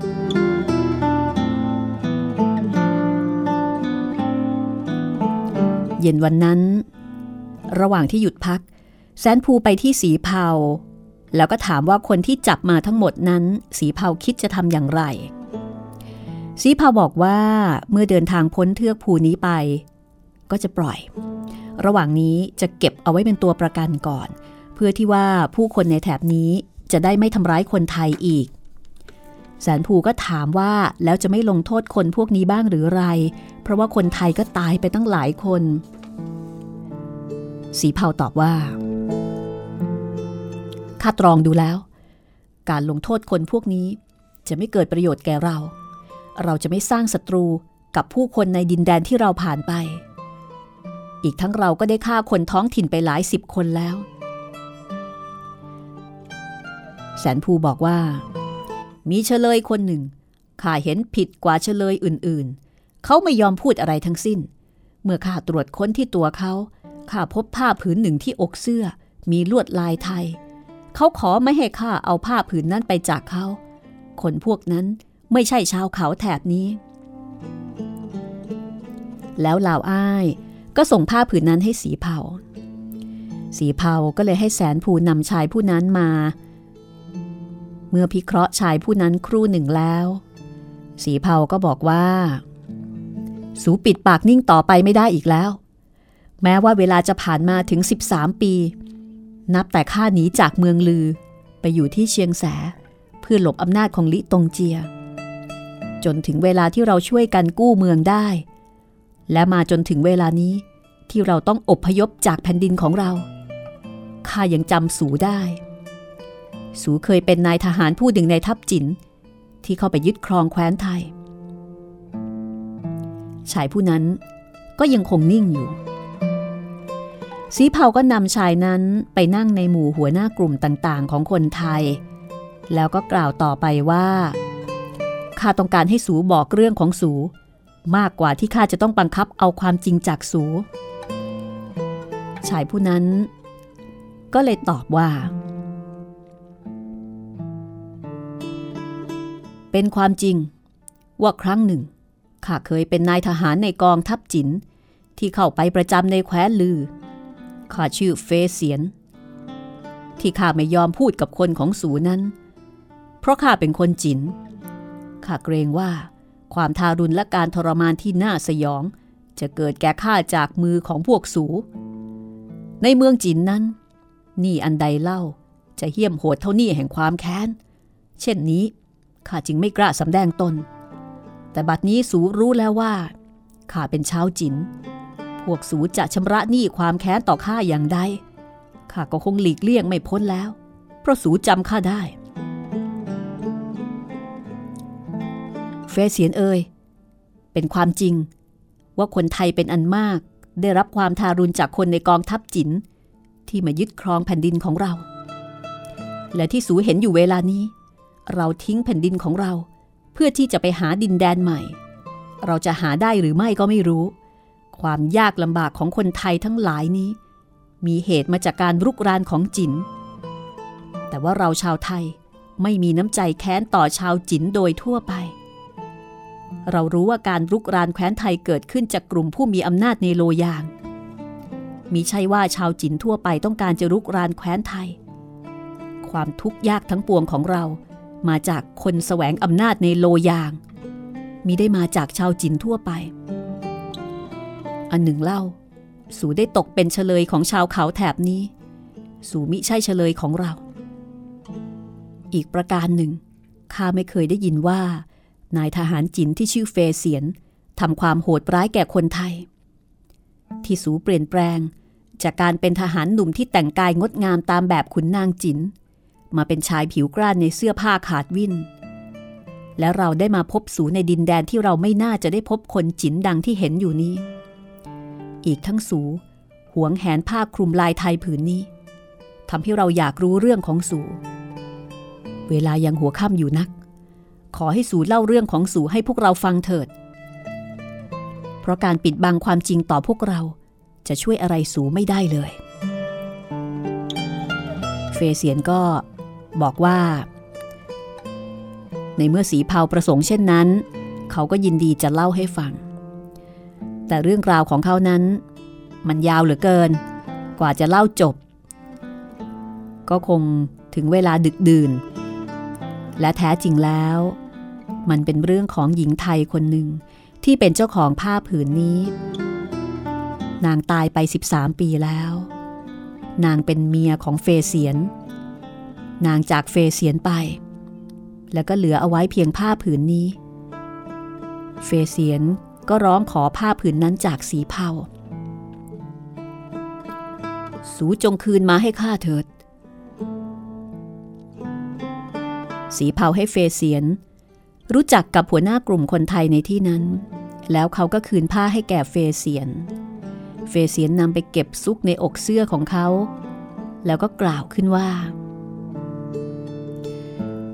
[SPEAKER 2] เย็นวันนั้น ระหว่างที่หยุดพัก แสนภูไปที่สีเผาแล้วก็ถามว่าคนที่จับมาทั้งหมดนั้น สีเผาคิดจะทำอย่างไร สีเผาบอกว่าเมื่อเดินทางพ้นเทือกภูนี้ไป ก็จะปล่อย ระหว่างนี้จะเก็บเอาไว้เป็นตัวประกันก่อน เพื่อที่ว่าผู้คนในแถบนี้จะได้ไม่ทำร้ายคนไทยอีกแสนภูก็ถามว่าแล้วจะไม่ลงโทษคนพวกนี้บ้างหรือไร เพราะว่าคนไทยก็ตายไปตั้งหลายคน สีเผาตอบว่าข้าตรองดูแล้ว การลงโทษคนพวกนี้จะไม่เกิดประโยชน์แก่เรา เราจะไม่สร้างศัตรูกับผู้คนในดินแดนที่เราผ่านไป อีกทั้งเราก็ได้ฆ่าคนท้องถิ่นไปหลายสิบคนแล้ว แสนภูบอกว่า มีเฉลยคนหนึ่งข้าเห็นผิดกว่าเฉลยอื่นๆ เขาไม่ยอมพูดอะไรทั้งสิ้น เมื่อข้าตรวจค้นที่ตัวเขาข้าพบผ้าผืนหนึ่งที่อกเสื้อ มีลวดลายไทย เขาขอไม่ให้ข้าเอาผ้าผืนนั้นไปจากเขา คนพวกนั้น ไม่ใช่ชาวเขาแถบนี้ แล้วลาวอ้ายก็ส่งผ้าผืนนั้นให้สีเผา สีเผาก็เลยให้แสนภูนำชายผู้นั้นมา เมื่อพิเคราะห์ชายผู้นั้นครู่หนึ่งแล้ว สีเผาก็บอกว่า สูปิดปากนิ่งต่อไปไม่ได้อีกแล้ว แม้ว่าเวลาจะผ่านมาถึง 13 ปี นับแต่ข้าหนีจากเมืองลือไปอยู่ที่เชียงแส เพื่อหลบอำนาจของลิตงเจีย จนถึงเวลาที่เราช่วยกันกู้เมืองได้ และมาจนถึงเวลานี้ที่เราต้องอบพยพจากแผ่นดินของเรา ข้ายังจำสูได้ สูเคยเป็นนายทหารผู้หนึ่งในทัพจิน ที่เข้าไปยึดครองแคว้นไทย ชายผู้นั้นก็ยังคงนิ่งอยู่ สีเผาก็นำชายนั้นไปนั่งในหมู่หัวหน้ากลุ่มต่างๆ ของคนไทย แล้วก็กล่าวต่อไปว่า ข้าต้องการให้สูบอกเรื่องของสู มากกว่าที่ข้าจะต้องบังคับเอาความจริงจากสู ชายผู้นั้น ก็เลยตอบว่า เป็นความจริง ว่าครั้งหนึ่งข้าเคยเป็นนายทหารในกองทัพจินที่เข้าไปประจำในแคว้นลือข้าชื่อเฟเซียน ที่ข้าไม่ยอมพูดกับคนของสูนั้น เพราะข้าเป็นคนจิน ข้าเกรงว่า ความทารุณและการทรมานที่น่าสยอง จะเกิดแก่ข้าจากมือของพวกสู ในเมืองจินนั้น นี่อันใดเล่าจะเหี้ยมโหดเท่านี้แห่งความแค้น เช่นนี้ข้าจึงไม่กล้าสำแดงตน แต่บัดนี้สูรู้แล้วว่าข้าเป็นชาวจิน พวกสูจะชำระหนี้ความแค้นต่อข้าอย่างใดข้าก็คงหลีกเลี่ยงไม่พ้นแล้ว เพราะสูจำข้าได้ เฟยเสียนเอ่ยเป็นความจริง ว่าคนไทยเป็นอันมากได้รับความทารุณจากคนในกองทัพจินที่มายึดครองแผ่นดินของเรา และที่สูเห็นอยู่เวลานี้ เราทิ้งแผ่นดินของเรา เพื่อที่จะไปหาดินแดนใหม่ เราจะหาได้หรือไม่ก็ไม่รู้ ความยากลำบากของคนไทยทั้งหลายนี้ มีเหตุมาจากการรุกรานของจิน แต่ว่าเราชาวไทยไม่มีน้ำใจแค้นต่อชาวจินโดยทั่วไป เรารู้ว่าการรุกรานแคว้นไทยเกิดขึ้นจากกลุ่มผู้มีอำนาจในโลยาง มีใช่ว่าชาวจินทั่วไปต้องการจะรุกรานแคว้นไทย ความทุกข์ยากทั้งปวงของเรา มาจากคนแสวงอำนาจในโลยาง มิได้มาจากชาวจินทั่วไป อันหนึ่งเล่า สูได้ตกเป็นเฉลยของชาวเขาแถบนี้ สูมิใช่เฉลยของเรา อีกประการหนึ่งข้าไม่เคยได้ยินว่า นายทหารจินที่ชื่อเฟเสียนทำความโหดร้ายแก่คนไทย ที่สูเปลี่ยนแปลง จากการเป็นทหารหนุ่มที่แต่งกายงดงามตามแบบขุนนางจิน มาเป็นชายผิวกร้านในเสื้อผ้าขาดวินและเราได้มาพบสูในดินแดนที่เราไม่น่าจะได้พบคนจินดังที่เห็นอยู่นี้ อีกทั้งสูหวงแหนผ้าคลุมลายไทยผืนนี้ทำให้เราอยากรู้เรื่องของสู เวลายังหัวค่ำอยู่นัก ขอให้สูเล่าเรื่องของสูให้พวกเราฟังเถิด เพราะการปิดบังความจริงต่อพวกเรา จะช่วยอะไรสูไม่ได้เลย เฟเซียนก็บอกว่า ในเมื่อสีเผาประสงค์เช่นนั้น เขาก็ยินดีจะเล่าให้ฟัง แต่เรื่องราวของเขานั้น มันยาวเหลือเกิน กว่าจะเล่าจบ ก็คงถึงเวลาดึกดื่นและแท้จริงแล้ว มันเป็นเรื่องของหญิงไทยคนหนึ่งที่เป็นเจ้าของผ้าผืนนี้ นางตายไป 13 ปีแล้ว นางเป็นเมียของเฟเสียน นางจากเฟเสียนไป แล้วก็เหลือเอาไว้เพียงผ้าผืนนี้ เฟเสียนก็ร้องขอผ้าผืนนั้นจากสีเผาสูจงคืนมาให้ข้าเถิด สีเผาให้เฟเสียน รู้จักกับหัวหน้ากลุ่มคนไทยในที่นั้น แล้วเขาก็คืนผ้าให้แก่เฟเสียน เฟเสียนนำไปเก็บซุกในอกเสื้อของเขา แล้วก็กล่าวขึ้นว่า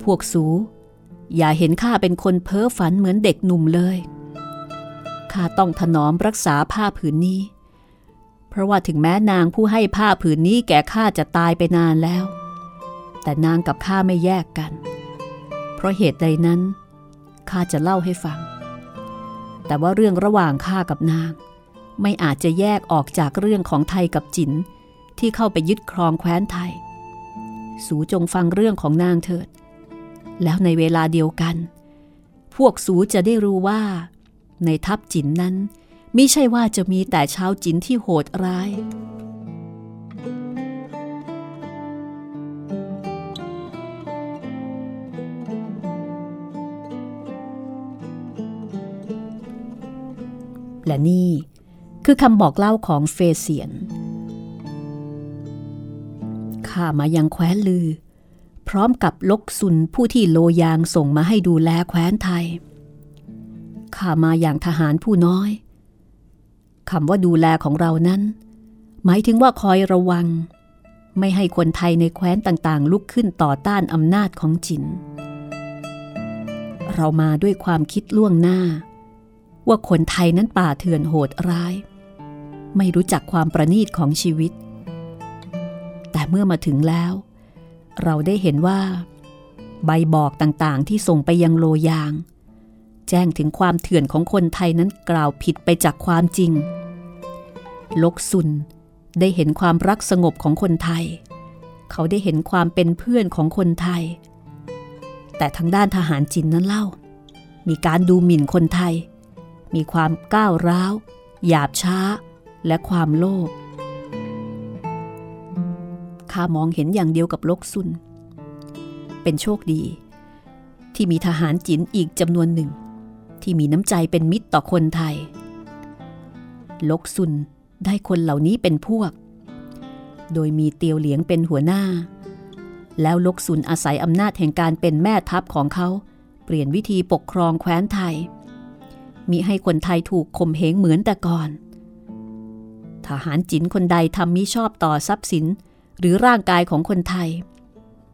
[SPEAKER 2] พวกสู อย่าเห็นข้าเป็นคนเพ้อฝันเหมือนเด็กหนุ่มเลย ข้าต้องถนอมรักษาผ้าผืนนี้ เพราะว่าถึงแม้นางผู้ให้ผ้าผืนนี้แก่ข้าจะตายไปนานแล้ว แต่นางกับข้าไม่แยกกัน เพราะเหตุใดนั้น ข้าจะเล่าให้ฟัง แต่ว่าเรื่องระหว่างข้ากับนาง ไม่อาจจะแยกออกจากเรื่องของไทยกับจินที่เข้าไปยึดครองแคว้นไทย สูจงฟังเรื่องของนางเถิด แล้วในเวลาเดียวกัน พวกสูจะได้รู้ว่า ในทัพจินนั้นไมิใช่ว่าจะมีแต่ชาวจินที่โหดร้าย และนี่ คือคำบอกเล่าของเฟเซียน ข้ามายังแคว้นลือ พร้อมกับลกซุนผู้ที่โลยางส่งมาให้ดูแลแคว้นไทย ข้ามาอย่างทหารผู้น้อยคำว่าดูแลของเรานั้น หมายถึงว่าคอยระวัง ไม่ให้คนไทยในแคว้นต่างๆ ลุกขึ้นต่อต้านอำนาจของจิน เรามาด้วยความคิดล่วงหน้า ว่าคนไทยนั้นป่าเถื่อนโหดร้าย ไม่รู้จักความประณีตของชีวิต แต่เมื่อมาถึงแล้ว เราได้เห็นว่า ใบบอกต่างๆที่ส่งไปยังโลยาง แจ้งถึงความเถื่อนของคนไทยนั้นกล่าวผิดไปจากความจริง ลกซุนได้เห็นความรักสงบของคนไทย เขาได้เห็นความเป็นเพื่อนของคนไทย แต่ทางด้านทหารจินนั้นเล่า มีการดูหมิ่นคนไทย มีความก้าวร้าว หยาบช้า และความโลภข้ามองเห็นอย่างเดียวกับลกซุน เป็นโชคดี ที่มีทหารจินอีกจำนวนหนึ่ง ที่มีน้ำใจเป็นมิตรต่อคนไทย ลกซุนได้คนเหล่านี้เป็นพวก โดยมีเตียวเหลียงเป็นหัวหน้า แล้วลกซุนอาศัยอำนาจแห่งการเป็นแม่ทัพของเขา เปลี่ยนวิธีปกครองแคว้นไทย มิให้คนไทยถูกข่มเหงเหมือนแต่ก่อน ทหารจินคนใดทำมิชอบต่อทรัพย์สินหรือร่างกายของคนไทย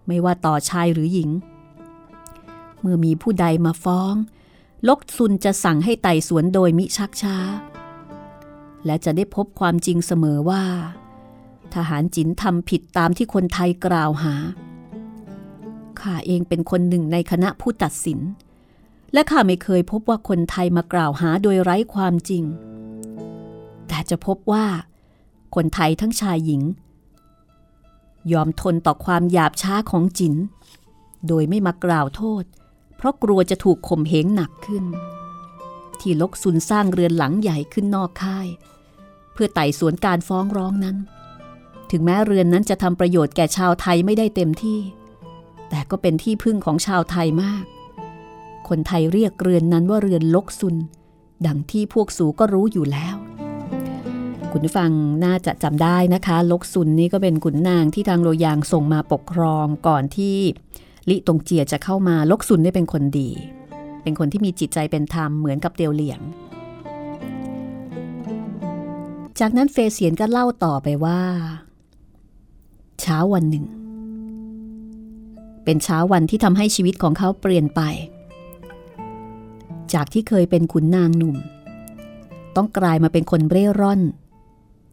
[SPEAKER 2] ไม่ว่าต่อชายหรือหญิง เมื่อมีผู้ใดมาฟ้อง ลกซุนจะสั่งให้ไต่สวนโดยมิชักช้า และจะได้พบความจริงเสมอว่า ทหารจินทำผิดตามที่คนไทยกล่าวหาข้าเองเป็นคนหนึ่งในคณะผู้ตัดสิน และข้าไม่เคยพบว่าคนไทยมากล่าวหาโดยไร้ความจริง แต่จะพบว่า คนไทยทั้งชายหญิง ยอมทนต่อความหยาบช้าของจิน โดยไม่มากล่าวโทษ เพราะกลัวจะถูกข่มเหงหนักขึ้น ที่ลกซุนสร้างเรือนหลังใหญ่ขึ้นนอกค่าย เพื่อไต่สวนการฟ้องร้องนั้น ถึงแม้เรือนนั้นจะทำประโยชน์แก่ชาวไทยไม่ได้เต็มที่ แต่ก็เป็นที่พึ่งของชาวไทยมาก คนไทยเรียกเรือนนั้นว่าเรือนลกซุน ดังที่พวกสูก็รู้อยู่แล้ว คุณฟังน่าจะจำได้นะคะ ลกซุนนี่ก็เป็นขุนนางที่ทางโรยางส่งมาปกครองก่อนที่ลิตงเจียจะเข้ามาลกซุนได้เป็นคนดี เป็นคนที่มีจิตใจเป็นธรรมเหมือนกับเตียวเหลียง จากนั้นเฟเสียนก็เล่าต่อไปว่า เช้าวันหนึ่ง เป็นเช้าวันที่ทำให้ชีวิตของเขาเปลี่ยนไป จากที่เคยเป็นขุนนางหนุ่ม ต้องกลายมาเป็นคนเร่ร่อน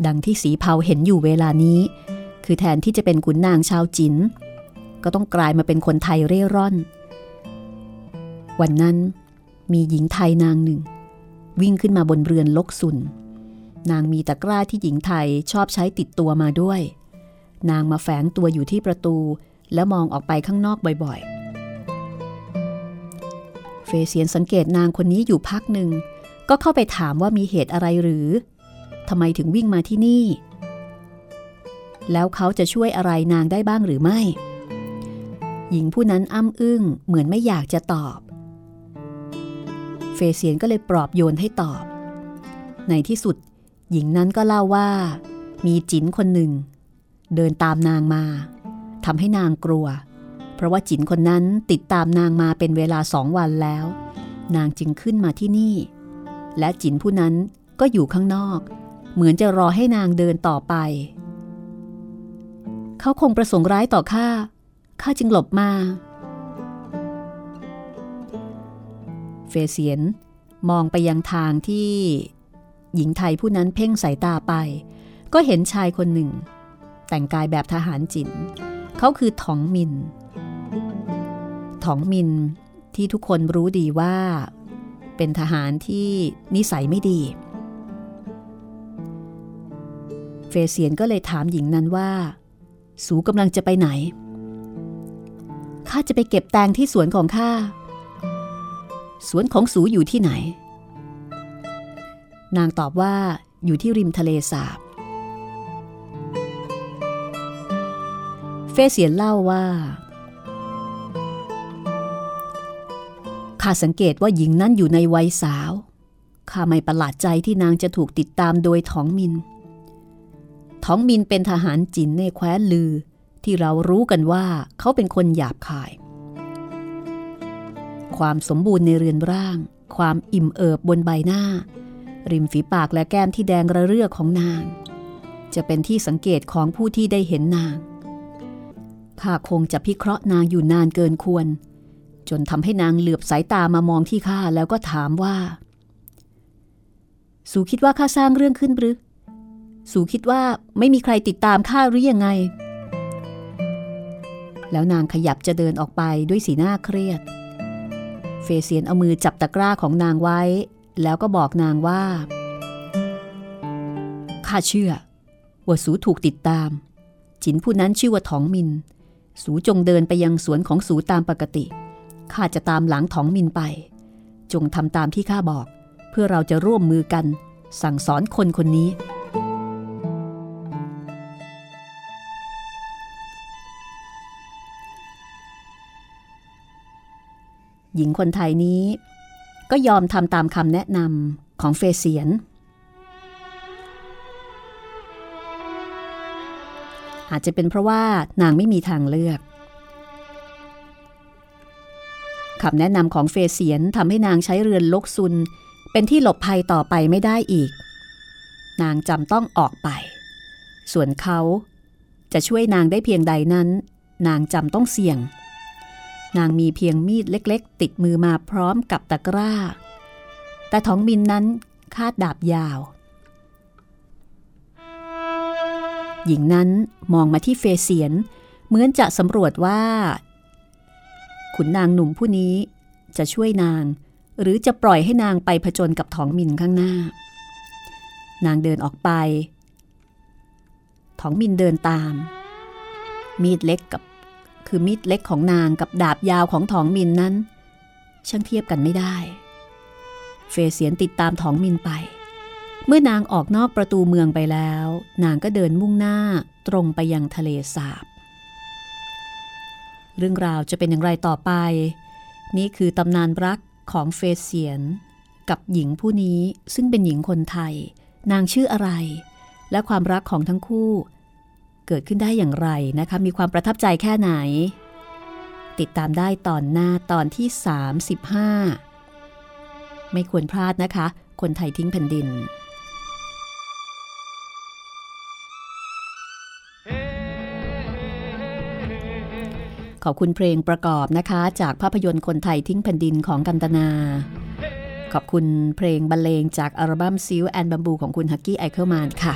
[SPEAKER 2] ดังที่สีเผาเห็นอยู่เวลานี้ คือแทนที่จะเป็นขุนนางชาวจินก็ต้องกลายมาเป็นคนไทยเร่ร่อน วันนั้นมีหญิงไทยนางหนึ่ง วิ่งขึ้นมาบนเรือนลกซุน นางมีตะกร้าที่หญิงไทยชอบใช้ติดตัวมาด้วย นางมาแฝงตัวอยู่ที่ประตู แล้วมองออกไปข้างนอกบ่อยๆ เฟเซียนสังเกตนางคนนี้อยู่พักหนึ่ง ก็เข้าไปถามว่ามีเหตุอะไรหรือทำไมถึงวิ่งมาที่นี่ แล้วเขาจะช่วยอะไรนางได้บ้างหรือไม่ หญิงผู้นั้นอ้ำอึ้งเหมือนไม่อยากจะตอบ เฟเซียนก็เลยปลอบโยนให้ตอบ ในที่สุด หญิงนั้นก็เล่าว่า มีจินคนหนึ่ง เดินตามนางมาทำให้นางกลัว เพราะว่าจินคนนั้นติดตามนางมาเป็นเวลาสองวันแล้ว นางจึงขึ้นมาที่นี่ และจินผู้นั้นก็อยู่ข้างนอก เหมือนจะรอให้นางเดินต่อไป เขาคงประสงค์ร้ายต่อข้าข้าจึงหลบมา เฟเซียนมองไปยังทางที่ หญิงไทยผู้นั้นเพ่งสายตาไป ก็เห็นชายคนหนึ่ง แต่งกายแบบทหารจินเขาคือถองมิน ถองมินที่ทุกคนรู้ดีว่า เป็นทหารที่นิสัยไม่ดี เฟเซียนก็เลยถามหญิงนั้นว่า สูกำลังจะไปไหน ข้าจะไปเก็บแตงที่สวนของข้า สวนของสูอยู่ที่ไหน นางตอบว่าอยู่ที่ริมทะเลสาบ เฟเซียนเล่าว่า ข้าสังเกตว่าหญิงนั้นอยู่ในวัยสาว ข้าไม่ประหลาดใจที่นางจะถูกติดตามโดยท้องมิน ท้องมินเป็นทหารจินในแคว้นลือ ที่เรารู้กันว่าเขาเป็นคนหยาบคาย ความสมบูรณ์ในเรือนร่าง ความอิ่มเอิบบนใบหน้า ริมฝีปากและแก้มที่แดงระเรื่อของนาง จะเป็นที่สังเกตของผู้ที่ได้เห็นนาง ข้าคงจะพิเคราะห์นางอยู่นานเกินควร นทำให้นางเหลือบสายตามามองที่ข้าแล้วก็ถามว่า สูคิดว่าข้าสร้างเรื่องขึ้นหรือ สูคิดว่าไม่มีใครติดตามข้าหรือยังไง แล้วนางขยับจะเดินออกไปด้วยสีหน้าเครียด เฟเซียนเอามือจับตะกร้าของนางไว้ แล้วก็บอกนางว่าข้าเชื่อว่าสูถูกติดตาม จินผู้นั้นชื่อว่าถองมิน สูจงเดินไปยังสวนของสูตามปกติ ข้าจะตามหลังถองมินไป จงทำตามที่ข้าบอก เพื่อเราจะร่วมมือกัน สั่งสอนคนคนนี้ หญิงคนไทยนี้ ก็ยอมทำตามคำแนะนำของเฟเซียน อาจจะเป็นเพราะว่านางไม่มีทางเลือก คำแนะนำของเฟเซียนทำให้นางใช้เรือนลกซุน เป็นที่หลบภัยต่อไปไม่ได้อีก นางจำต้องออกไป ส่วนเขาจะช่วยนางได้เพียงใดนั้น นางจำต้องเสี่ยง นางมีเพียงมีดเล็กๆ ติดมือมาพร้อมกับตะกร้า แต่ท้องมินนั้นคาดดาบยาว หญิงนั้นมองมาที่เฟเซียน เหมือนจะสำรวจว่า ขุนนางหนุ่มผู้นี้จะช่วยนาง หรือจะปล่อยให้นางไปผจญกับท้องมินข้างหน้า นางเดินออกไปท้องมินเดินตาม มีดเล็กกับคือมีดเล็กของนางกับดาบยาวของท้องมินนั้น ช่างเทียบกันไม่ได้ เฟเสียนติดตามท้องมินไป เมื่อนางออกนอกประตูเมืองไปแล้ว นางก็เดินมุ่งหน้าตรงไปยังทะเลสาบ เรื่องราวจะเป็นอย่างไรต่อไป นี่คือตำนานรักของเฟเซียน กับหญิงผู้นี้ซึ่งเป็นหญิงคนไทย นางชื่ออะไร และความรักของทั้งคู่ เกิดขึ้นได้อย่างไรนะคะ มีความประทับใจแค่ไหน ติดตามได้ตอนหน้าตอนที่ 35 ไม่ควรพลาดนะคะ คนไททิ้งแผ่นดิน ขอบคุณเพลงประกอบนะคะ จากภาพยนตร์คนไททิ้งแผ่นดินของกันตนา ขอบคุณเพลงบรรเลงจากอัลบั้ม Silk and Bamboo ของคุณฮักกี้ไอเคิลแมนค่ะ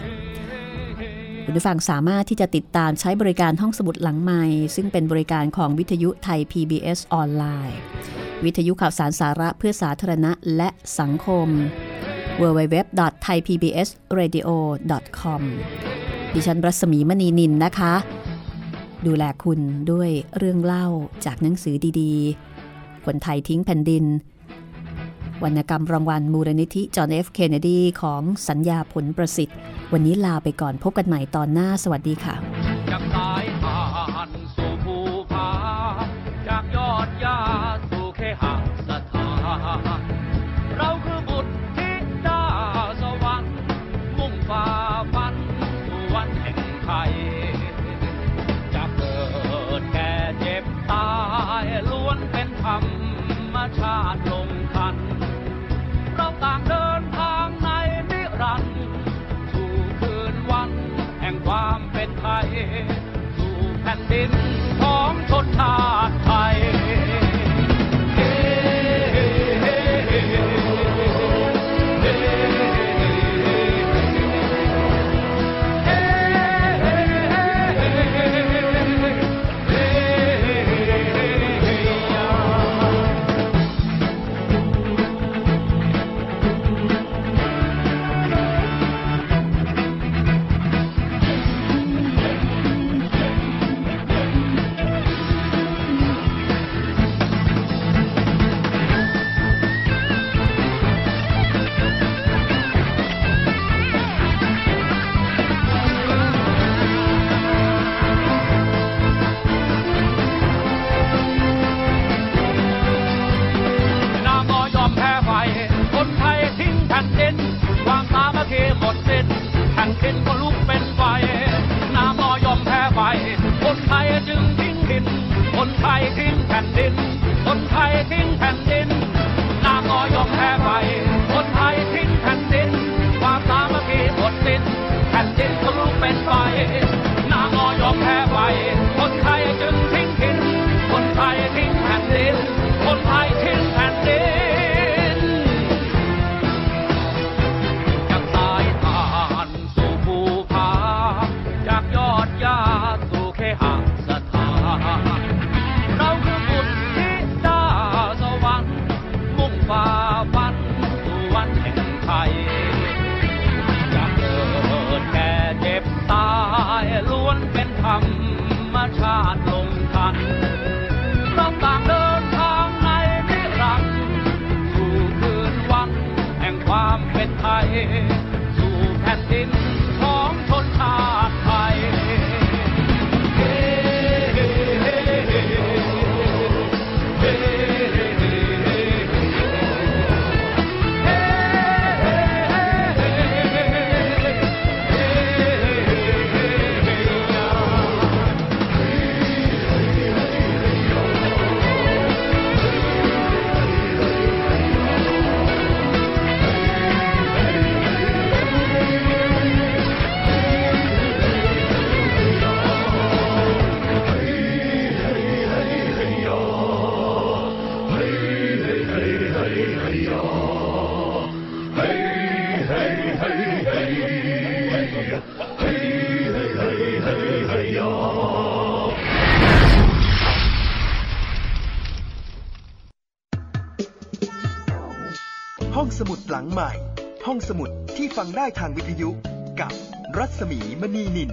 [SPEAKER 2] คุณผู้ฟังสามารถที่จะติดตามใช้บริการห้องสมุดหลังใหม่ ซึ่งเป็นบริการของวิทยุไทย PBS ออนไลน์ วิทยุข่าวสารสาระเพื่อสาธารณะและสังคม www.thaipbsradio.com ดิฉันรัศมีมณีนินนะคะ ดูแลคุณด้วยเรื่องเล่าจากหนังสือดีๆ คนไทยทิ้งแผ่นดิน วรรณกรรมรางวัลมูลนิธิจอห์นเอฟเคนเนดีของสัญญาผลประสิทธิ์ วันนี้ลาไปก่อนพบกันใหม่ตอนหน้าสวัสดีค่ะ
[SPEAKER 1] ธรรมชาติลงทา แผ่นดินก็ลุกเป็นไฟนามอยอมแพ้ไฟ คนไทยจึงทิ้งถิ่นคนไทยทิ้งแผ่นดิน คนไทยทิ้งแผ่นดินนามอยอมแพ้ไฟ คนไทยทิ้งแผ่นดิน ความสามัคคีหมดสิ้นแผ่นดินก็ลุกเป็นไฟนามอยอมแพ้ไฟ คนไทยจึงทิ้งถิ่นคนไทยทิ้งแผ่นดิน
[SPEAKER 5] ทางวิทยุกับรัศมีมณีนิน